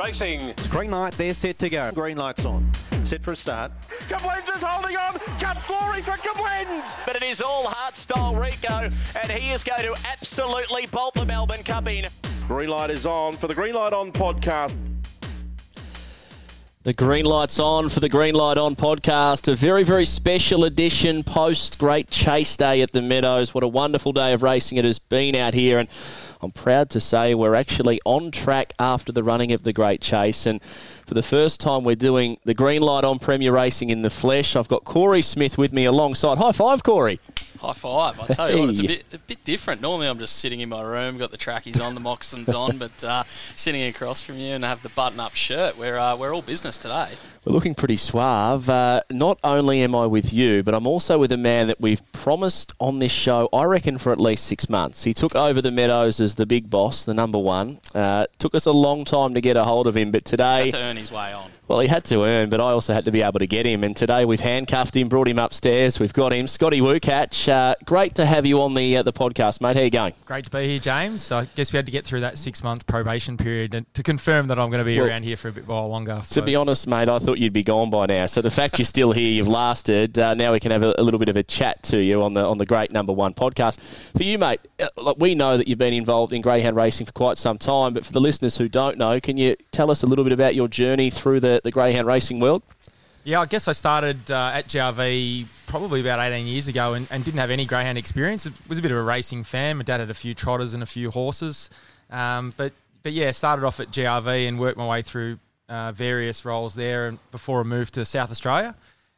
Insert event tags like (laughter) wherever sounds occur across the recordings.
Racing. Green light, they're set to go. Green lights on. Set for a start. Koblenz is holding on. Cut glory for Koblenz. But it is all heart style Rico, and he is going to absolutely bolt the Melbourne Cup in. Green light is on for the Green Light On podcast. The Green Light's On for the Green Light On podcast. A very, very special edition post Great Chase Day at the Meadows. What a wonderful day of racing it has been out here. And I'm proud to say we're actually on track after the running of the Great Chase. And for the first time, we're doing the Green Light On Premier Racing in the flesh. I've got Corey Smith with me alongside. High five, Corey. High five! I tell you what, it's a bit a bit different. Normally, I'm just sitting in my room, got the trackies on, the moccasins on, but uh, sitting across from you and have the button-up shirt. We're uh, we're all business today. We're looking pretty suave. Uh, not only am I with you, but I'm also with a man that we've promised on this show, I reckon, for at least six months. He took over the Meadows as the big boss, the number one. Uh, took us a long time to get a hold of him, but Just today, had to earn his way on. well, he had to earn, but I also had to be able to get him. And today we've handcuffed him, brought him upstairs. We've got him. Scotty Woocatch, uh, great to have you on the, uh, the podcast, mate. How you going? Great to be here, James. I guess we had to get through that six month probation period to confirm that I'm going to be Well, around here for a bit while longer. To be honest, mate, I thought you'd be gone by now. So the fact you're still here, you've lasted. Uh, now we can have a, a little bit of a chat to you on the on the great number one podcast. For you, mate, uh, we know that you've been involved in greyhound racing for quite some time. But for the listeners who don't know, can you tell us a little bit about your journey through the, the greyhound racing world? Yeah, I guess I started uh, at GRV probably about 18 years ago and, and didn't have any greyhound experience. It was a bit of a racing fan. My dad had a few trotters and a few horses. Um, but, but yeah, started off at GRV and worked my way through uh, various roles there and before I moved to South Australia.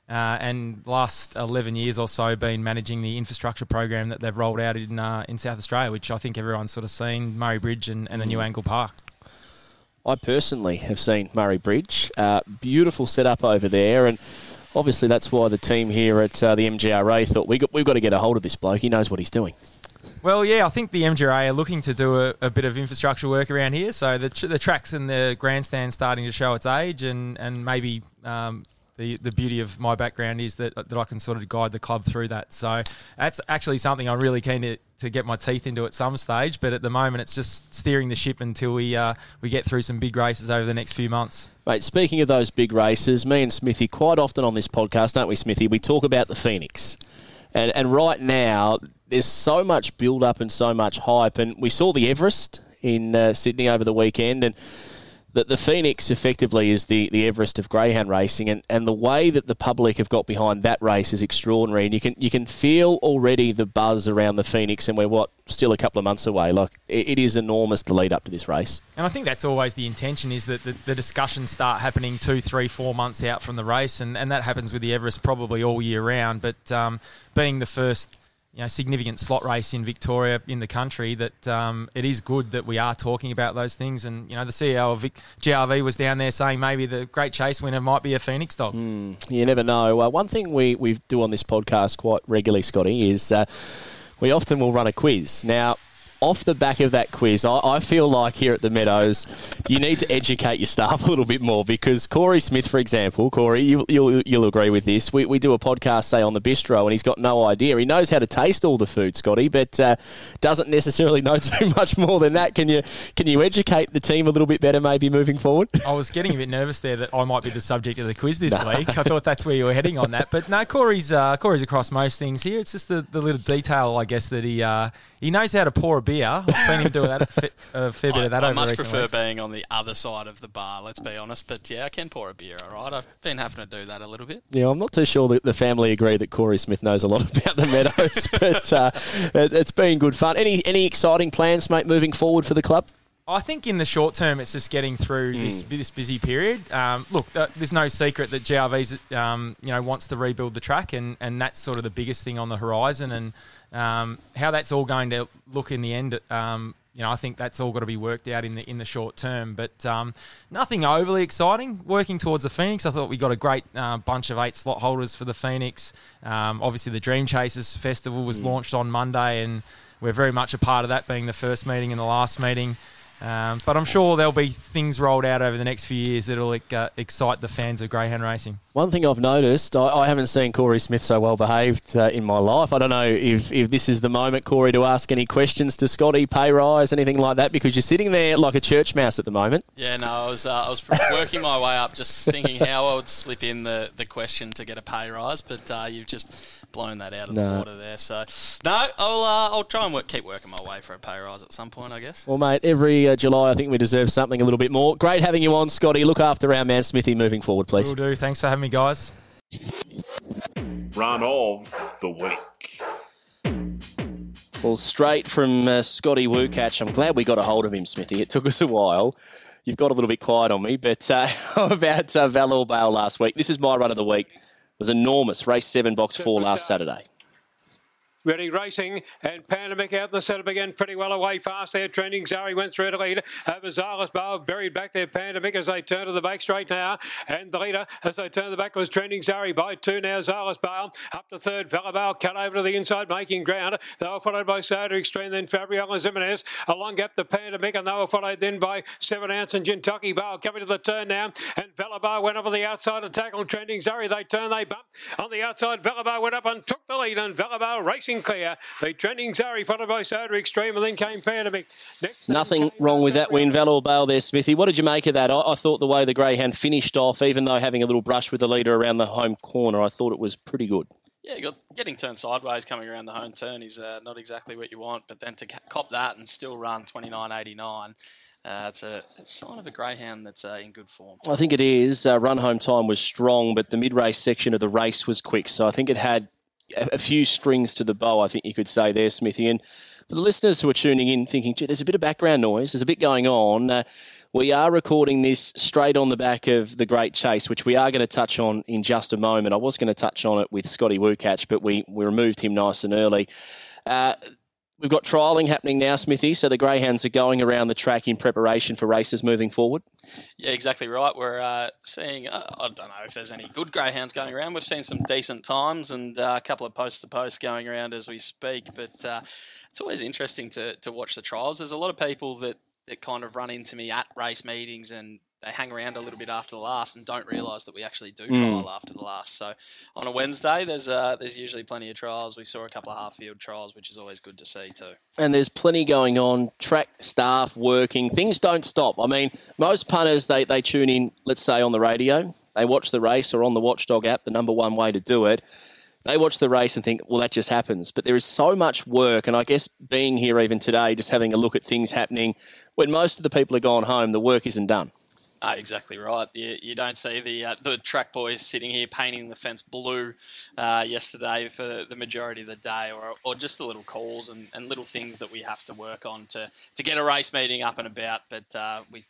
Uh, and last 11 years or so, been managing the infrastructure program that they've rolled out in uh, in South Australia, which I think everyone's sort of seen Murray Bridge and, and the New Angle Park. I personally have seen Murray Bridge. Uh, beautiful setup over there, and obviously that's why the team here at uh, the MGRA thought we got, we've got to get a hold of this bloke. He knows what he's doing. Well, yeah, I think the MGRA are looking to do a, a bit of infrastructure work around here. So the, tr- the tracks and the grandstand starting to show its age, and and maybe um, the the beauty of my background is that that I can sort of guide the club through that. So that's actually something I'm really keen to, to get my teeth into at some stage. But at the moment, it's just steering the ship until we uh, we get through some big races over the next few months. Mate, speaking of those big races, me and Smithy quite often on this podcast, don't we, Smithy? We talk about the Phoenix. And, and right now, there's so much build up and so much hype. And we saw the Everest in uh, Sydney over the weekend. And the, the Phoenix effectively is the, the Everest of greyhound racing. And, and the way that the public have got behind that race is extraordinary. And you can, you can feel already the buzz around the Phoenix. And we're, what, still a couple of months away. Like, it, it is enormous the lead up to this race. And I think that's always the intention is that the, the discussions start happening two, three, four months out from the race, and, and that happens with the Everest probably all year round. But um, being the first you know, significant slot race in Victoria in the country, that um, it is good that we are talking about those things. And you know, the CEO of Vic, GRV was down there saying maybe the Great Chase winner might be a Phoenix dog. You never know. Uh, one thing we, we do on this podcast quite regularly, Scotty, is uh, we often will run a quiz. Now, off the back of that quiz, I, I feel like here at the Meadows, you need to educate your staff (laughs) a little bit more because Corey Smith, for example, Corey, you, you'll, you'll agree with this. We, we do a podcast, say, on the bistro, and he's got no idea. He knows how to taste all the food, Scotty, but uh, doesn't necessarily know (laughs) too much more than that. Can you can you educate the team a little bit better, maybe moving forward? I was getting a bit nervous there that I might be the subject of the quiz this (laughs) week. I thought that's where you were heading on that, but no, Corey's uh, Corey's across most things here. It's just the, the little detail, I guess, that he uh, he knows how to pour a beer. I've seen him do that a, fa- a fair bit I, of that I over much recent prefer weeks. being on the other side of the bar. Let's be honest, but yeah, I can pour a beer. All right, I've been having to do that a little bit. Yeah, I'm not too sure that the family agree that Corey Smith knows a lot (laughs) about the Meadows, (laughs) but uh, it, it's been good fun. Any any exciting plans, mate, moving forward for the club? I think in the short term, it's just getting through this this busy period. Um, look, th- there's no secret that GRV's um, you know wants to rebuild the track, and, and that's sort of the biggest thing on the horizon. And um, how that's all going to look in the end, um, you know, I think that's all got to be worked out in the in the short term. But um, nothing overly exciting. Working towards the Phoenix, I thought we got a great uh, bunch of eight slot holders for the Phoenix. Um, obviously, the Dream Chasers Festival was launched on Monday, and we're very much a part of that, being the first meeting and the last meeting. Um, but I'm sure there'll be things rolled out over the next few years that'll uh, excite the fans of greyhound racing. One thing I've noticed, I, I haven't seen Corey Smith so well behaved uh, in my life. I don't know if, if this is the moment, Corey, to ask any questions to Scotty, pay rise, anything like that, because you're sitting there like a church mouse at the moment. Yeah, no, I was uh, I was (laughs) working my way up, just thinking how I would slip in the, the question to get a pay rise, but uh, you've just blown that out of No. the water there. So no, I'll uh, I'll try and work, keep working my way for a pay rise at some point, I guess. Well, mate, every uh, July I think we deserve something a little bit more. Great having you on, Scotty. Look after our man Smithy moving forward, please. Will do. Thanks for having me, guys. Run of the week. Well, straight from uh, Scotty Woocatch. I'm glad we got a hold of him, Smithy. It took us a while. You've got a little bit quiet on me, but uh, (laughs) how about uh, Valor Bale last week? This is my run of the week. It was enormous. Race seven, box four last Saturday. Ready racing and Pandemic out in the centre began pretty well away fast there. Trending Zari went through to lead uh, over Zalas Bar buried back there. Pandemic as they turn to the back straight now. And the leader as they turn the back was Trending Zari by two now. Zalas Bar up to third. Valor Bale cut over to the inside making ground. They were followed by Soda Extreme then Fabriella Zimenez. A long gap to Pandemic and they were followed then by Seven Ounce and Kentucky Bar coming to the turn now. And Valor Bale went up on the outside and tackled Trending Zari. They turn, they bump on the outside. Valor Bale went up and took the lead and Valor Bale racing clear. The Trending Zari followed by Soda Extreme and then came Pandemic. Next Nothing wrong with that win, Valor Bale there, Smithy. What did you make of that? I, I thought the way the Greyhound finished off, even though having a little brush with the leader around the home corner, I thought it was pretty good. Yeah, you got, getting turned sideways coming around the home turn is uh, not exactly what you want, but then to cop that and still run 29.89, uh, it's a it's sign of a greyhound that's uh, in good form. I think it is. Uh, run home time was strong, but the mid race section of the race was quick. So I think it had a, few strings to the bow, I think you could say there, Smithy. And for the listeners who are tuning in thinking, gee, there's a bit of background noise, there's a bit going on. Uh, we are recording this straight on the back of the Great Chase, which we are going to touch on in just a moment. I was going to touch on it with Scotty Woocatch, but we, we removed him nice and early. Uh, we've got trialling happening now, Smithy, so the Greyhounds are going around the track in preparation for races moving forward. Yeah, exactly right. We're uh, seeing, uh, I don't know if there's any good greyhounds going around. We've seen some decent times and uh, a couple of post to post going around as we speak, but uh, it's always interesting to, to watch the trials. There's a lot of people that, that kind of run into me at race meetings and they hang around a little bit after the last and don't realise that we actually do trial after the last. So on a Wednesday, there's uh, there's usually plenty of trials. We saw a couple of half field trials, which is always good to see too. and there's plenty going on. Track staff working. Things don't stop. I mean, most punters they, they tune in, let's say on the radio, they watch the race or on the Watchdog app, the number one way to do it. They watch the race and think, well, that just happens. But there is so much work, and I guess being here even today, just having a look at things happening when most of the people are gone home, the work isn't done. Ah, exactly right. You, you don't see the uh, the track boys sitting here painting the fence blue uh, yesterday for the majority of the day, or, or just the little calls and, and little things that we have to work on to, to get a race meeting up and about. But uh, we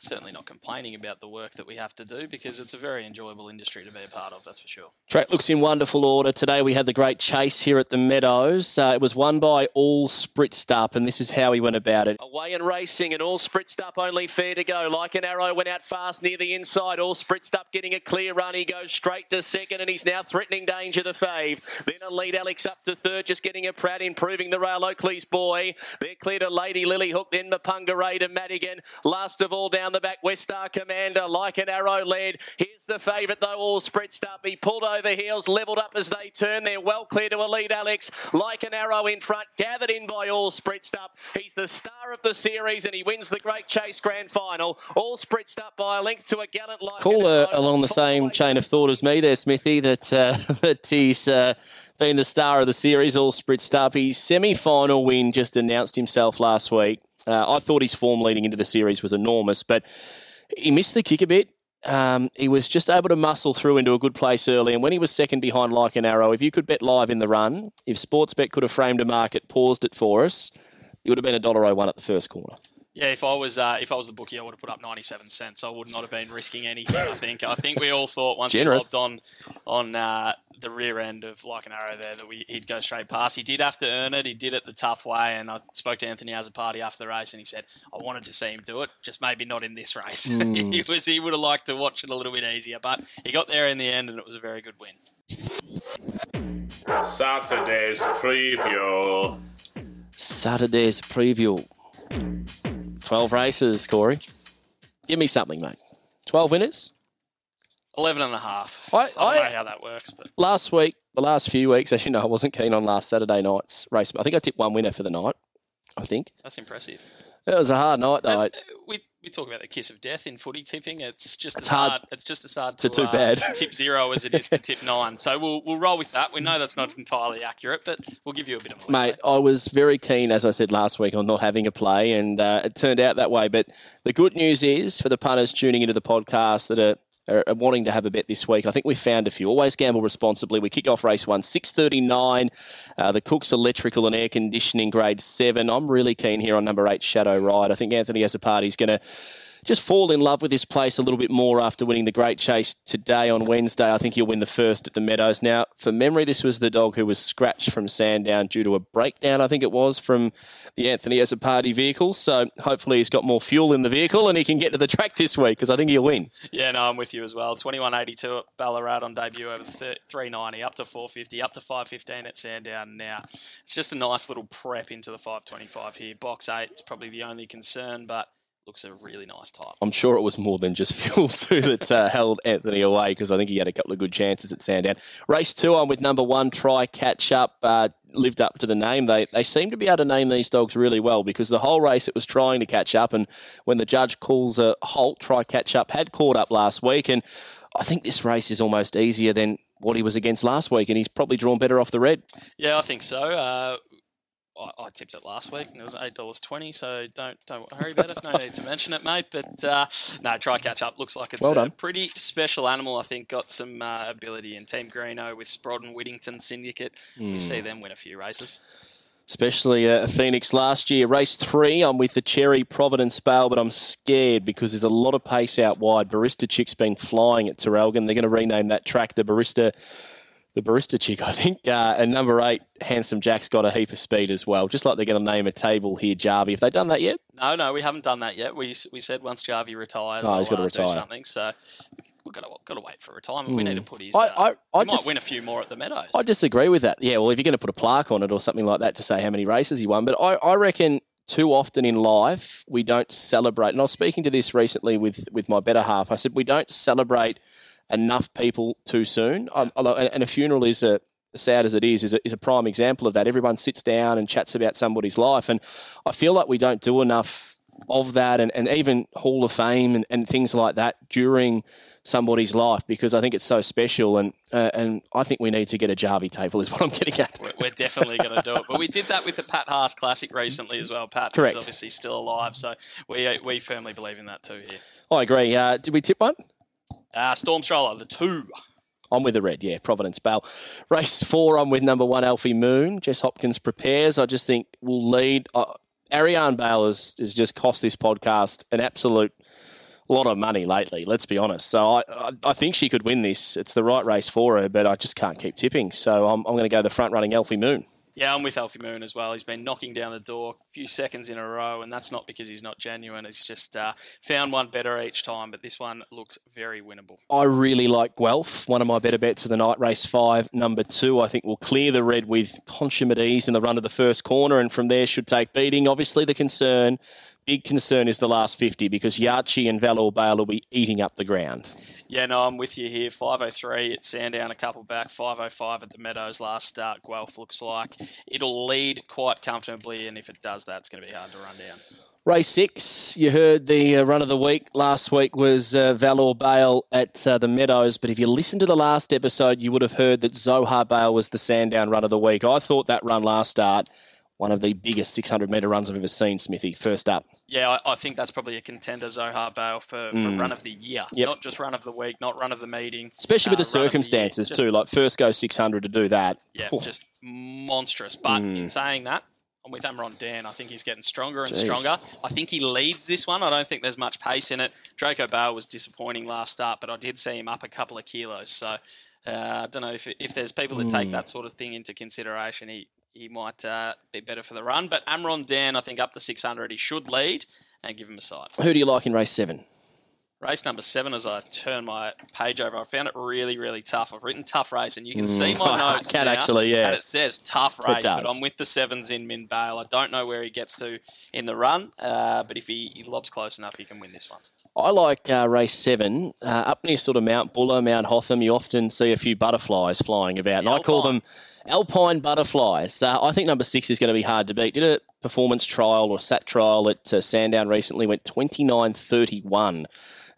certainly not complaining about the work that we have to do because it's a very enjoyable industry to be a part of. That's for sure. Track looks in wonderful order. Today we had the great chase here at the Meadows. Uh, it was won by All Spritzed Up, and this is how he went about it. Away and racing, and All Spritzed Up only fair to go. Like an arrow went out fast near the inside. All Spritzed Up getting a clear run. He goes straight to second, and he's now threatening danger the fave. Then a lead Alex up to third, just getting a Pratt, improving the rail. Oakley's boy. They're clear to Lady Lily Hook, then Mapunga Ray to Madigan. Last of all down the back, West Star Commander, like an arrow led. Here's the favourite though, all spritzed up. He pulled over heels, levelled up as they turn. They're well clear to a lead, Alex. Like an arrow in front, gathered in by all spritzed up. He's the star of the series and he wins the Great Chase Grand Final. All spritzed up by a length to a gallant like. Cool, uh, along the same chain of thought as me there, Smithy, that, uh, (laughs) that he's. Uh, been the star of the series, all spritzed up. His semi final win just announced himself last week. Uh, I thought his form leading into the series was enormous, but he missed the kick a bit. Um, he was just able to muscle through into a good place early. And when he was second behind like an arrow, if you could bet live in the run, if Sportsbet could have framed a market, paused it for us, it would have been a dollar oh one at the first corner. Yeah, if I was uh, if I was the bookie, I would have put up ninety seven cents. I would not have been risking anything. I think. I think we all thought once Generous. he lobbed on on uh, the rear end of like an arrow there that we, he'd go straight past. He did have to earn it. He did it the tough way. And I spoke to Anthony Azzopardi after the race, and he said I wanted to see him do it, just maybe not in this race. (laughs) he was he would have liked to watch it a little bit easier, but he got there in the end, and it was a very good win. Saturday's preview. Saturday's preview. 12 races, Corey. Give me something, mate. 12 winners? 11 and a half. I- I, don't I- know how that works, but Last week, the last few weeks, as you know, I wasn't keen on last Saturday night's race. I think I tipped one winner for the night. I think that's impressive. it was a hard night though. That's, uh, we, we talk about the kiss of death in footy tipping. It's just It's as hard. hard It's just as hard to to, uh, bad. tip zero as it is to (laughs) tip nine. So we'll we'll roll with that. We know that's not entirely accurate, but we'll give you a bit of Mate, I was very keen, as I said last week, on not having a play, and uh, it turned out that way. But the good news is for the punters tuning into the podcast that are, are, are wanting to have a bet this week, I think we found a few. Always gamble responsibly. We kick off race one, six thirty nine. Uh, the Cook's Electrical and Air Conditioning, grade seven. I'm really keen here on number eight, Shadow Ride. I think Anthony Azzopardi is going to just fall in love with this place a little bit more after winning the Great Chase today on Wednesday. I think he'll win the first at the Meadows. Now, for memory, this was the dog who was scratched from Sandown due to a breakdown, I think it was, from the Anthony Azzopardi vehicle. So hopefully he's got more fuel in the vehicle and he can get to the track this week because I think he'll win. Yeah, no, I'm with you as well. 2182 at Ballarat on debut over 390, up to 450, up to 515 at Sandown now. It's just a nice little prep into the 525 here. Box 8 is probably the only concern, but looks a really nice type. I'm sure it was more than just (laughs) fuel too that uh, held Anthony away because I think he had a couple of good chances at Sandown. Race two, I'm with number one, Try Catch Up. Uh, lived up to the name. They they seem to be able to name these dogs really well because the whole race it was trying to catch up, and when the judge calls a halt, Try Catch Up had caught up last week, and I think this race is almost easier than what he was against last week, and he's probably drawn better off the red. Yeah, I think so. Uh, I, I tipped it last week, and it was eight dollars twenty. So don't don't worry about it. No need to mention it, mate. But uh, no, try catch up. Looks like it's Well a pretty special animal. I think got some uh, ability in Team Greeno with Sprodden Whittington Syndicate. We Mm. see them win a few races. especially uh, Phoenix last year. Race three, I'm with the Cherry Providence Bale, but I'm scared because there's a lot of pace out wide. Barista Chick's been flying at Traralgon. They're going to rename that track the Barista. The barista chick, I think, uh, and number eight, Handsome Jack's got a heap of speed as well. Just like they're going to name a table here, Jarvie. Have they done that yet? No, no, we haven't done that yet. We we said once Jarvie retires, Oh, he's I'll, gotta uh, retire. something. So we've got to got to wait for retirement. We Hmm. need to put his. I- uh, I- I he might just- win a few more at the Meadows. I disagree with that. Yeah, well, if you're going to put a plaque on it or something like that to say how many races he won, but I, I reckon too often in life we don't celebrate. And I was speaking to this recently with with my better half. I said we don't celebrate enough people too soon. Um, although- and a funeral is a sad as it is, is a, is a prime example of that. Everyone sits down and chats about somebody's life, and I feel like we don't do enough of that, and, and even Hall of Fame and, and things like that during somebody's life because I think it's so special, and uh, and I think we need to get a Jarvie table is what I'm getting at. We're- We're definitely going to do it. But we did that with the Pat Haas Classic recently as well. Pat Correct. is obviously still alive, so we we firmly believe in that too here. I agree. Uh, did we tip one? Uh, Storm Stroller, the two. I'm with the red, yeah, Providence Bale. Race four, I'm with number one, Alfie Moon. Jess Hopkins prepares. I just think will lead. Uh, Ariane Bale has, has just cost this podcast an absolute lot of money lately, let's be honest. So I, I, I think she could win this. It's the right race for her, but I just can't keep tipping. So I'm, I'm going to go the front running Alfie Moon. Yeah, I'm with Alfie Moon as well. He's been knocking down the door a few seconds in a row, and that's not because he's not genuine. He's just uh, found one better each time, but this one looks very winnable. I really like Guelph, one of my better bets of the night. Race five, number two, I think will clear the red with consummate ease in the run of the first corner, and from there should take beating. Obviously, the concern, big concern, is the last 50 because Yachi and Valor Bale will be eating up the ground. Yeah, no, I'm with you here. 503 at Sandown, a couple back. 505 at the Meadows last start. Guelph looks like it'll lead quite comfortably, and if it does that, it's going to be hard to run down. Race six, you heard the uh, run of the week. Last week was uh, Valor Bale at uh, the Meadows, but if you listened to the last episode, you would have heard that Zohar Bale was the Sandown run of the week. I thought that run last start, one of the biggest 600 metre runs I've ever seen, Smithy. First up. Yeah, I, I think that's probably a contender, Zohar Bale, for, for Mm. run of the year. Yep. Not just run of the week, not run of the meeting. Especially with uh, the run of circumstances Just- too, like first go 600 to do that. Yeah, Oh, just monstrous. But Mm. in saying that, I'm with Amron Dan. I think he's getting stronger and Jeez. stronger. I think he leads this one. I don't think there's much pace in it. Draco Bale was disappointing last start, but I did see him up a couple of kilos. So uh, I don't know if, if there's people that take Mm. that sort of thing into consideration. He he might uh, be better for the run. But Amron Dan, I think up to 600, he should lead and give him a side. Who do you like in race seven? Race number seven, as I turn my page over, I found it really, really tough. I've written tough race, and you can see my (laughs) I notes. can now, actually, yeah. And it says tough It race, but. I'm with the sevens in Min Bale. I don't know where he gets to in the run, uh, but if he, he lobs close enough, he can win this one. I like uh, race seven. Uh, up near sort of Mount Buller, Mount Hotham, you often see a few butterflies flying about. And I call them alpine butterflies. Uh, I think number six is going to be hard to beat. Did a performance trial or sat trial at uh, Sandown recently, went 29.31.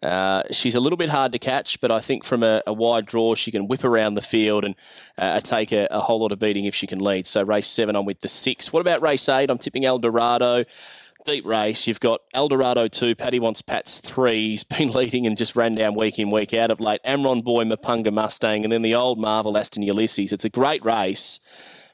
Uh, she's a little bit hard to catch, but I think from a, a wide draw, she can whip around the field and uh, take a, a whole lot of beating if she can lead. So race seven, I'm with the six. What about race eight? I'm tipping El Dorado. Deep race. You've got Eldorado two. Paddy wants Pat's three. He's been (laughs) leading and just ran down week in, week out of late. Amron Boy, Mapunga Mustang, and then the old Marvel Aston Ulysses. It's a great race.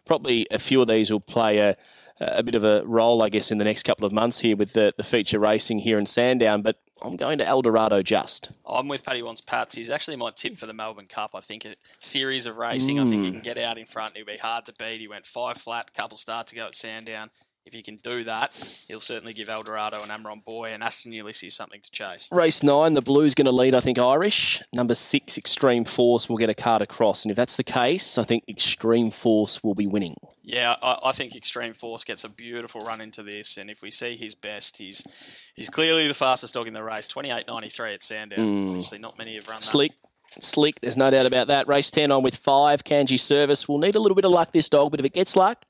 Probably a few of these will play a, a bit of a role, I guess, in the next couple of months here with the, the feature racing here in Sandown. But I'm going to Eldorado just. I'm with Paddy Wants Pats. He's actually my tip for the Melbourne Cup. I think a series of racing. I think he Mm. can get out in front. He'll be hard to beat. He went five flat, couple start to go at Sandown. If he can do that, he'll certainly give Eldorado and Amron Boy and Aston Ulysses something to chase. Race nine, the Blues going to lead, I think, Irish. Number six, Extreme Force will get a card across. And if that's the case, I think Extreme Force will be winning. Yeah, I, I think Extreme Force gets a beautiful run into this, and if we see his best, he's he's clearly the fastest dog in the race. Twenty eight ninety three at Sandown. Mm. Obviously, not many have run that. Slick. Slick, there's no doubt about that. Race 10 on with five, Kanji Service. Will need a little bit of luck, this dog, but if it gets luck,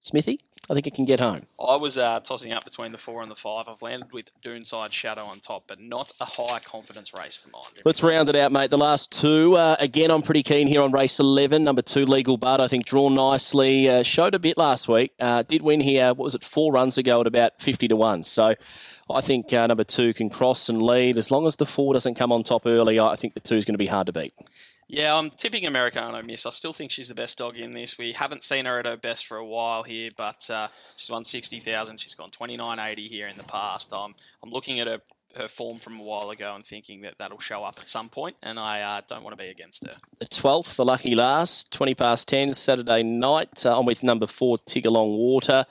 Smithy, I think it can get home. I was uh, tossing up between the four and the five. I've landed with Doonside Shadow on top, but not a high confidence race for mine. Let's round it out, mate. The last two. Uh, again, I'm pretty keen here on race 11. Number two, Legal Bud. I think drawn nicely. Uh, showed a bit last week. Uh, did win here, what was it, four runs ago at about 50 to 1. So I think uh, number two can cross and lead. As long as the four doesn't come on top early, I think the two is going to be hard to beat. Yeah, I'm tipping Americano Miss. I still think she's the best dog in this. We haven't seen her at her best for a while here, but uh, she's won sixty thousand. She's gone twenty nine eighty here in the past. I'm I'm looking at her her form from a while ago and thinking that that'll show up at some point, and I uh, don't want to be against her. The 12th, the lucky last, 20 past 10, Saturday night. Uh, I'm with number four, Tigalong Water.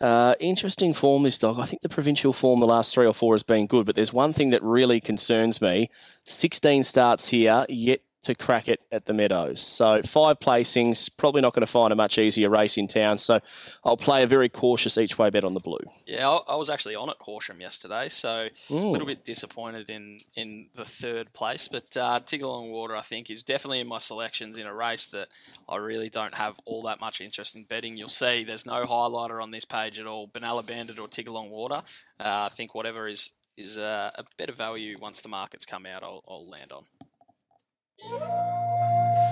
Uh, interesting form, this dog. I think the provincial form the last three or four has been good, but there's one thing that really concerns me 16 starts here, yet to crack it at the Meadows. So five placings, probably not going to find a much easier race in town. So I'll play a very cautious each way bet on the blue. Yeah, I, was actually on at Horsham yesterday, so a little bit disappointed in, in the third place. But uh, Tigalong Water, I think, is definitely in my selections in a race that I really don't have all that much interest in betting. You'll see there's no highlighter on this page at all. Benalla Bandit or Tigalong Water. Uh, I think whatever is is uh, a better value once the markets come out, I'll, I'll land on.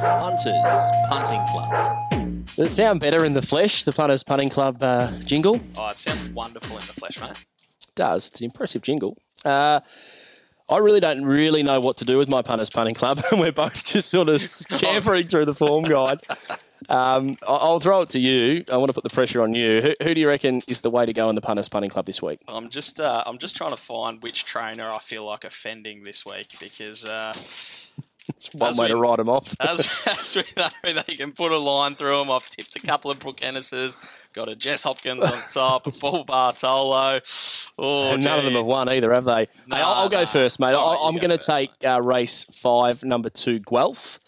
Punters Punting Club. Does it sound better in the flesh, the Punters Punting Club uh, jingle? Oh, it sounds wonderful in the flesh, mate. does. It's an impressive jingle. Uh, I really don't really know what to do with my punters punting club, (laughs) and we're both just sort of (laughs) scampering through the form guide. Um, I'll throw it to you. I want to put the pressure on you. Who, who do you reckon is the way to go in the punters punting club this week? I'm just uh, I'm just trying to find which trainer I feel like offending this week because uh, It's (laughs) one As way we- to write them off. (laughs) as, as we know, (laughs) they can put a line through them. I've tipped a couple of Brooke Ennises, got a Jess Hopkins on top, a Paul Bartolo. Oh, none of them have won either, have they? Hey, I'll, I'll go first, mate. All I, I'm going to take uh, race five, number two, Guelph.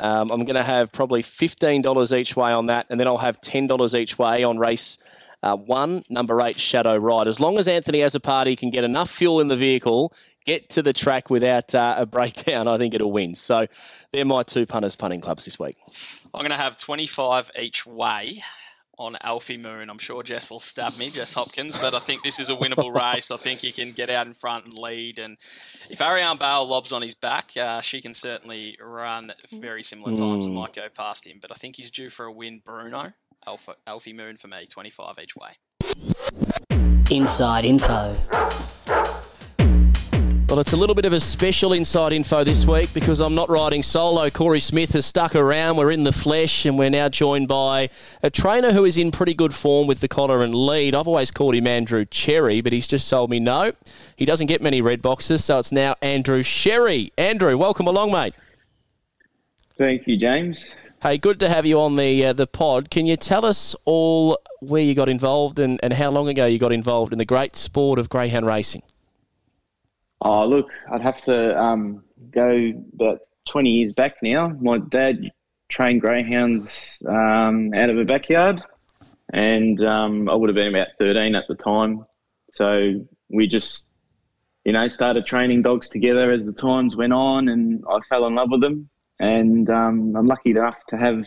Um, I'm going to have probably $15 each way on that, and then I'll have $10 each way on race uh, one, number eight, Shadow Ride. As long as Anthony Azzopardi can get enough fuel in the vehicle, get to the track without uh, a breakdown, I think it'll win. So they're my two punters punting clubs this week. I'm going to have 25 each way on Alfie Moon. I'm sure Jess will stab me, Jess Hopkins, but I think this is a winnable race. I think he can get out in front and lead. And if Ariane Bale lobs on his back, uh, she can certainly run very similar times and Mm. might go past him. But I think he's due for a win, Bruno. Alpha, Alfie Moon for me, 25 each way. Inside info. Well, it's a little bit of a special inside info this week because I'm not riding solo. Corey Smith has stuck around. We're in the flesh, and we're now joined by a trainer who is in pretty good form with the collar and lead. I've always called him Andrew Cherry, but he's just told me no. He doesn't get many red boxes, so it's now Andrew Sherry. Andrew, welcome along, mate. Thank you, James. Hey, good to have you on the uh, the pod. Can you tell us all where you got involved and, and how long ago you got involved in the great sport of greyhound racing? Oh, look, I'd have to um, go about 20 years back now. My dad trained greyhounds um, out of a backyard, and um, I would have been about 13 at the time. So we just, you know, started training dogs together as the times went on, and I fell in love with them. And um, I'm lucky enough to have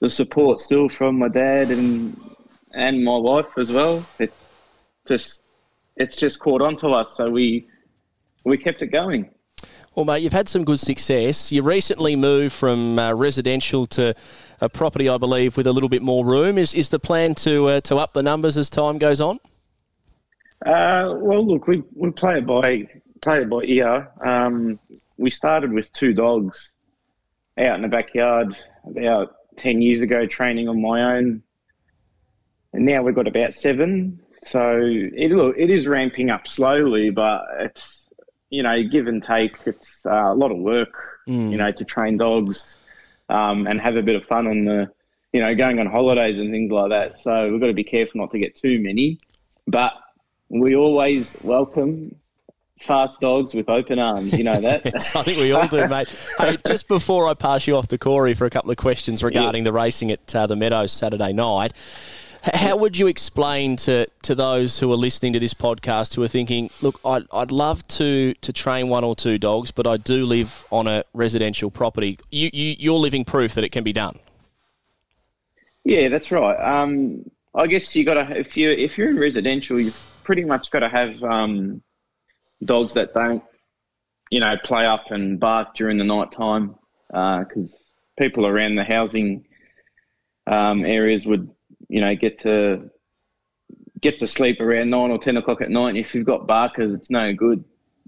the support still from my dad and and my wife as well. It's just it's just caught on to us, so we we kept it going. Well, mate, you've had some good success. You recently moved from uh, residential to a property, I believe, with a little bit more room. Is is the plan to uh, to up the numbers as time goes on? Uh, well, look, we, we play it by play it by ear. Um, we started with two dogs out in the backyard about ten years ago, training on my own, and now we've got about seven. So it look, it is ramping up slowly, but it's you know give and take. It's uh, a lot of work, Mm. you know, to train dogs um, and have a bit of fun on the you know going on holidays and things like that. So we've got to be careful not to get too many, but we always welcome fast dogs with open arms. You know that. (laughs) yes, I think we all do, (laughs) mate. Hey, just before I pass you off to Corey for a couple of questions regarding the racing at uh, the Meadows Saturday night, how would you explain to, to those who are listening to this podcast who are thinking, look, I'd, I'd love to, to train one or two dogs, but I do live on a residential property. You, you, you're living proof that it can be done. Yeah, that's right. Um, I guess you got to if you if you're in residential, you've pretty much got to have um, dogs that don't, you know, play up and bark during the night time because people around the housing um, areas would, you know, get to get to sleep around nine or ten o'clock at night. If you've got barkers, it's no good,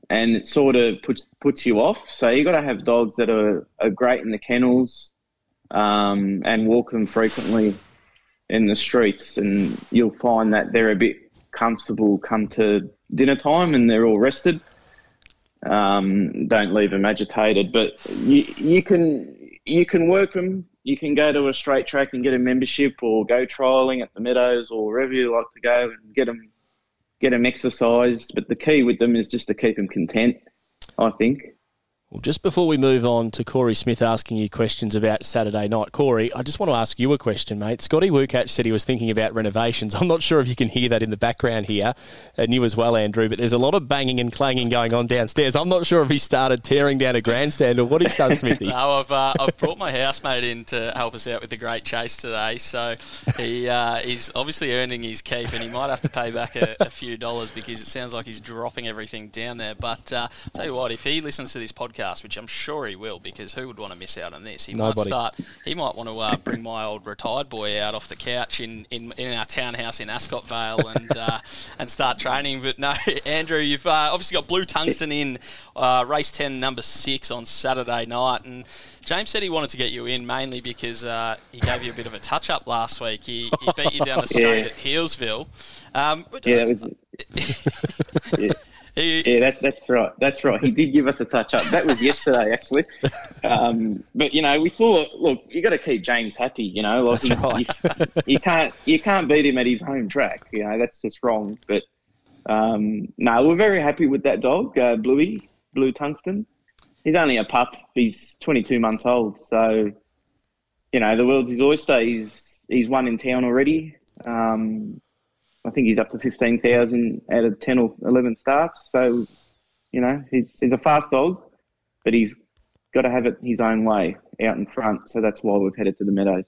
and it sort of puts puts you off. So you got to have dogs that are, are great in the kennels um, and walk them frequently in the streets, and you'll find that they're a bit comfortable come to dinner time and they're all rested. Um, don't leave them agitated, but you you can you can work them. You can go to a straight track and get a membership, or go trialing at the Meadows, or wherever you like to go and get them get them exercised. But the key with them is just to keep them content. I think. Well, just before we move on to Corey Smith asking you questions about Saturday night, Corey, I just want to ask you a question, mate. Scotty Wukatch said he was thinking about renovations. I'm not sure if you can hear that in the background here, and you as well, Andrew, but there's a lot of banging and clanging going on downstairs. I'm not sure if he started tearing down a grandstand or what he's done, Smithy. (laughs) no, I've uh, I've brought my housemate in to help us out with the great chase today. So he uh, he's obviously earning his keep, and he might have to pay back a, a few dollars because it sounds like he's dropping everything down there. But uh, tell you what, if he listens to this podcast, which I'm sure he will, because who would want to miss out on this? He Nobody. might start. He might want to uh, bring my old retired boy out off the couch in, in, in our townhouse in Ascot Vale and uh, (laughs) and start training. But no, (laughs) Andrew, you've uh, obviously got Blue Tungsten in uh, race ten, number six on Saturday night, and James said he wanted to get you in mainly because uh, he gave you a bit of a touch up last week. He, he beat you down the straight (laughs) Yeah. at Healesville. Um, Yeah, that was. yeah, yeah that, that's right. That's right. He did give us a touch up. That was yesterday, actually. (laughs) Um, but you know, we thought, look, you got to keep James happy. You know, like That's right. you, you can't you can't beat him at his home track. You know, that's just wrong. But um, no, we're very happy with that dog, uh, Bluey, Blue Tungsten. He's only a pup. He's 22 months old. So, you know, the world's his oyster. He's he's won in town already. Um, I think he's up to 15,000 out of 10 or 11 starts. So, you know, he's, he's a fast dog, but he's got to have it his own way out in front. So that's why we've headed to the Meadows.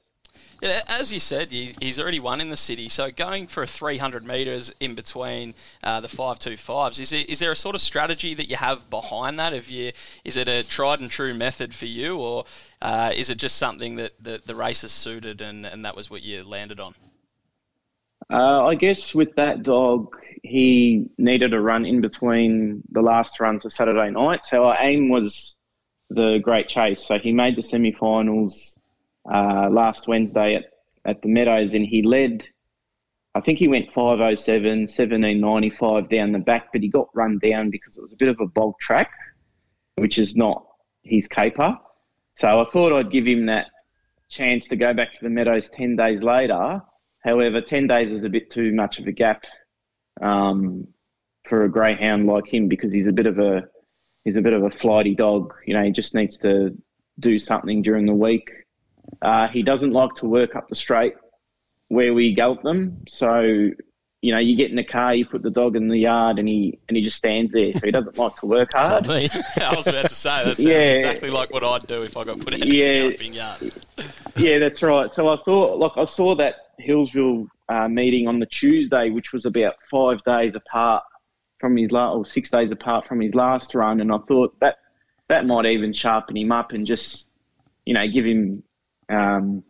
Yeah, as you said, he's already won in the city. So going for a 300 metres in between uh, the 525s, is, is there a sort of strategy that you have behind that? Have you, is it a tried and true method for you, or uh, is it just something that the, the race has suited and, and that was what you landed on? Uh, I guess with that dog, he needed a run in between the last runs of Saturday night. So our aim was the Great Chase. So he made the semi-finals uh, last Wednesday at, at the Meadows, and he led. I think he went 507, 1795 down the back, but he got run down because it was a bit of a bog track, which is not his caper. So I thought I'd give him that chance to go back to the Meadows 10 days later. However, 10 days is a bit too much of a gap um, for a greyhound like him because he's a bit of a he's a bit of a flighty dog. You know, he just needs to do something during the week. Uh, he doesn't like to work up the straight where we gallop them. So, you know, you get in the car, you put the dog in the yard, and he and he just stands there. So he doesn't like to work (laughs) hard. (laughs) I was about to say that sounds Yeah. exactly like what I'd do if I got put in Yeah. a galloping yard. (laughs) yeah, that's right. So I thought, like, I saw that Healesville uh, meeting on the Tuesday, which was about five days apart from his last, or six days apart from his last run, and I thought that that might even sharpen him up and just, you know, give him, um,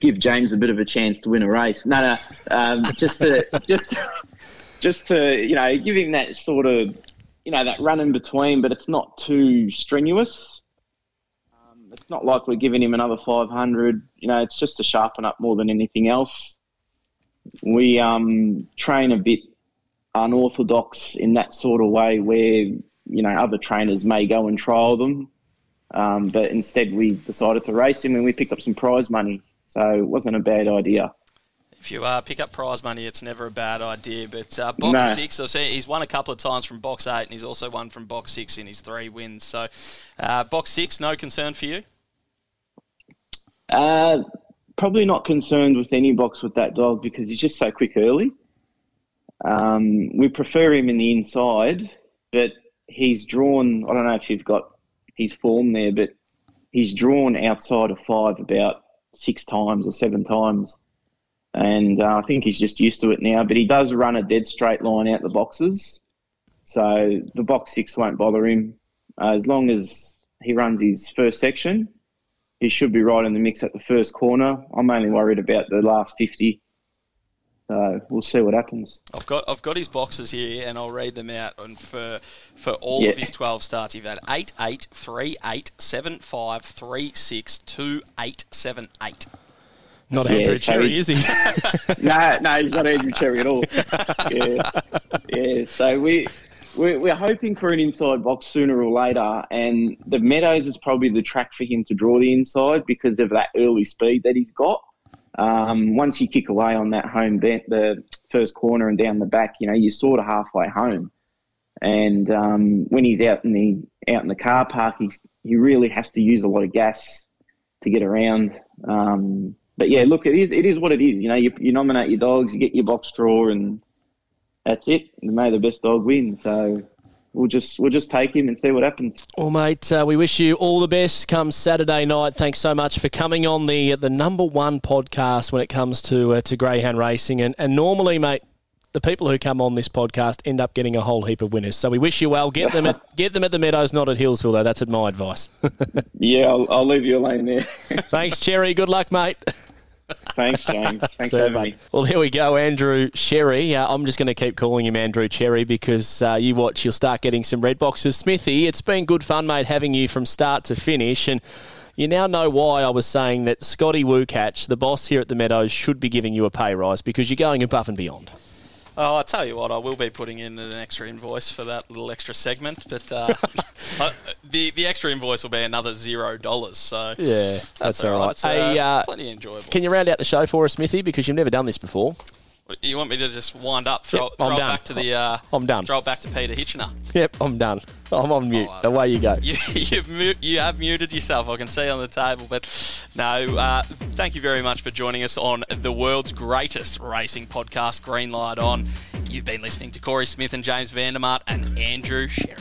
give James a bit of a chance to win a race. No, no, um, just to just just to you know give him that sort of you know that run in between, but it's not too strenuous it's not like we're giving him another 500. You know, it's just to sharpen up more than anything else. We um, train a bit unorthodox in that sort of way where, you know, other trainers may go and trial them. Um, but instead, we decided to race him and we picked up some prize money. So it wasn't a bad idea. If you uh, pick up prize money, it's never a bad idea. But uh, box No. six, I've seen he's won a couple of times from box eight, and he's also won from box six in his three wins. So, uh, box six, no concern for you. Uh, probably not concerned with any box with that dog because he's just so quick early. Um, we prefer him in the inside, but he's drawn. I don't know if you've got his form there, but he's drawn outside of five about six times or seven times. And uh, I think he's just used to it now. But he does run a dead straight line out the boxes. So the box six won't bother him. Uh, as long as he runs his first section, he should be right in the mix at the first corner. I'm only worried about the last 50. So we'll see what happens. I've got I've got his boxes here, and I'll read them out. And for for all Yeah. of his twelve starts, he's had eight, eight, three, eight, seven, five, three, six, two, eight, seven, eight. Not Yeah, Andrew so Cherry, is he? (laughs) no, no, he's not Andrew Cherry at all. (laughs) Yeah, yeah. So we we're, we're hoping for an inside box sooner or later, and the Meadows is probably the track for him to draw the inside because of that early speed that he's got. Um, once you kick away on that home bent, the first corner and down the back, you know, you're sort of halfway home. And um, when he's out in the out in the car park, he's, he really has to use a lot of gas to get around. Um, but yeah, look, it is it is what it is. You know, you, you nominate your dogs, you get your box draw, and that's it. And may the best dog win. So we'll just we'll just take him and see what happens. Well, mate, uh, we wish you all the best come Saturday night. Thanks so much for coming on the the number one podcast when it comes to uh, to greyhound racing. And and normally, mate, the people who come on this podcast end up getting a whole heap of winners. So we wish you well. Get them at (laughs) get them at the Meadows, not at Healesville, though. That's my advice. (laughs) Yeah, I'll, I'll leave you alone there. (laughs) Thanks, Cherry. Good luck, mate. Thanks, James. Thanks See for having mate. me. Well, there we go, Andrew Sherry. Uh, I'm just going to keep calling him Andrew Cherry because uh, you watch, you'll start getting some red boxes. Smithy, it's been good fun, mate, having you from start to finish. And you now know why I was saying that Scotty Woocatch, the boss here at the Meadows, should be giving you a pay rise because you're going above and beyond. Oh, I tell you what, I will be putting in an extra invoice for that little extra segment, but uh, (laughs) uh, the the extra invoice will be another zero dollars. So Yeah, that's all right. Hey, uh, uh, plenty enjoyable. Can you round out the show for us, Smithy? Because you've never done this before. You want me to just wind up, throw, Yep, throw it back to the? Uh, I'm done. Throw it back to Peter Hitchener. Yep, I'm done. I'm on mute. Oh, Away you go. You, (laughs) you've mu- you have muted yourself. I can see on the table, but no. Uh, thank you very much for joining us on the world's greatest racing podcast, Green Light On. You've been listening to Corey Smith and James Vandermart and Andrew Sherry.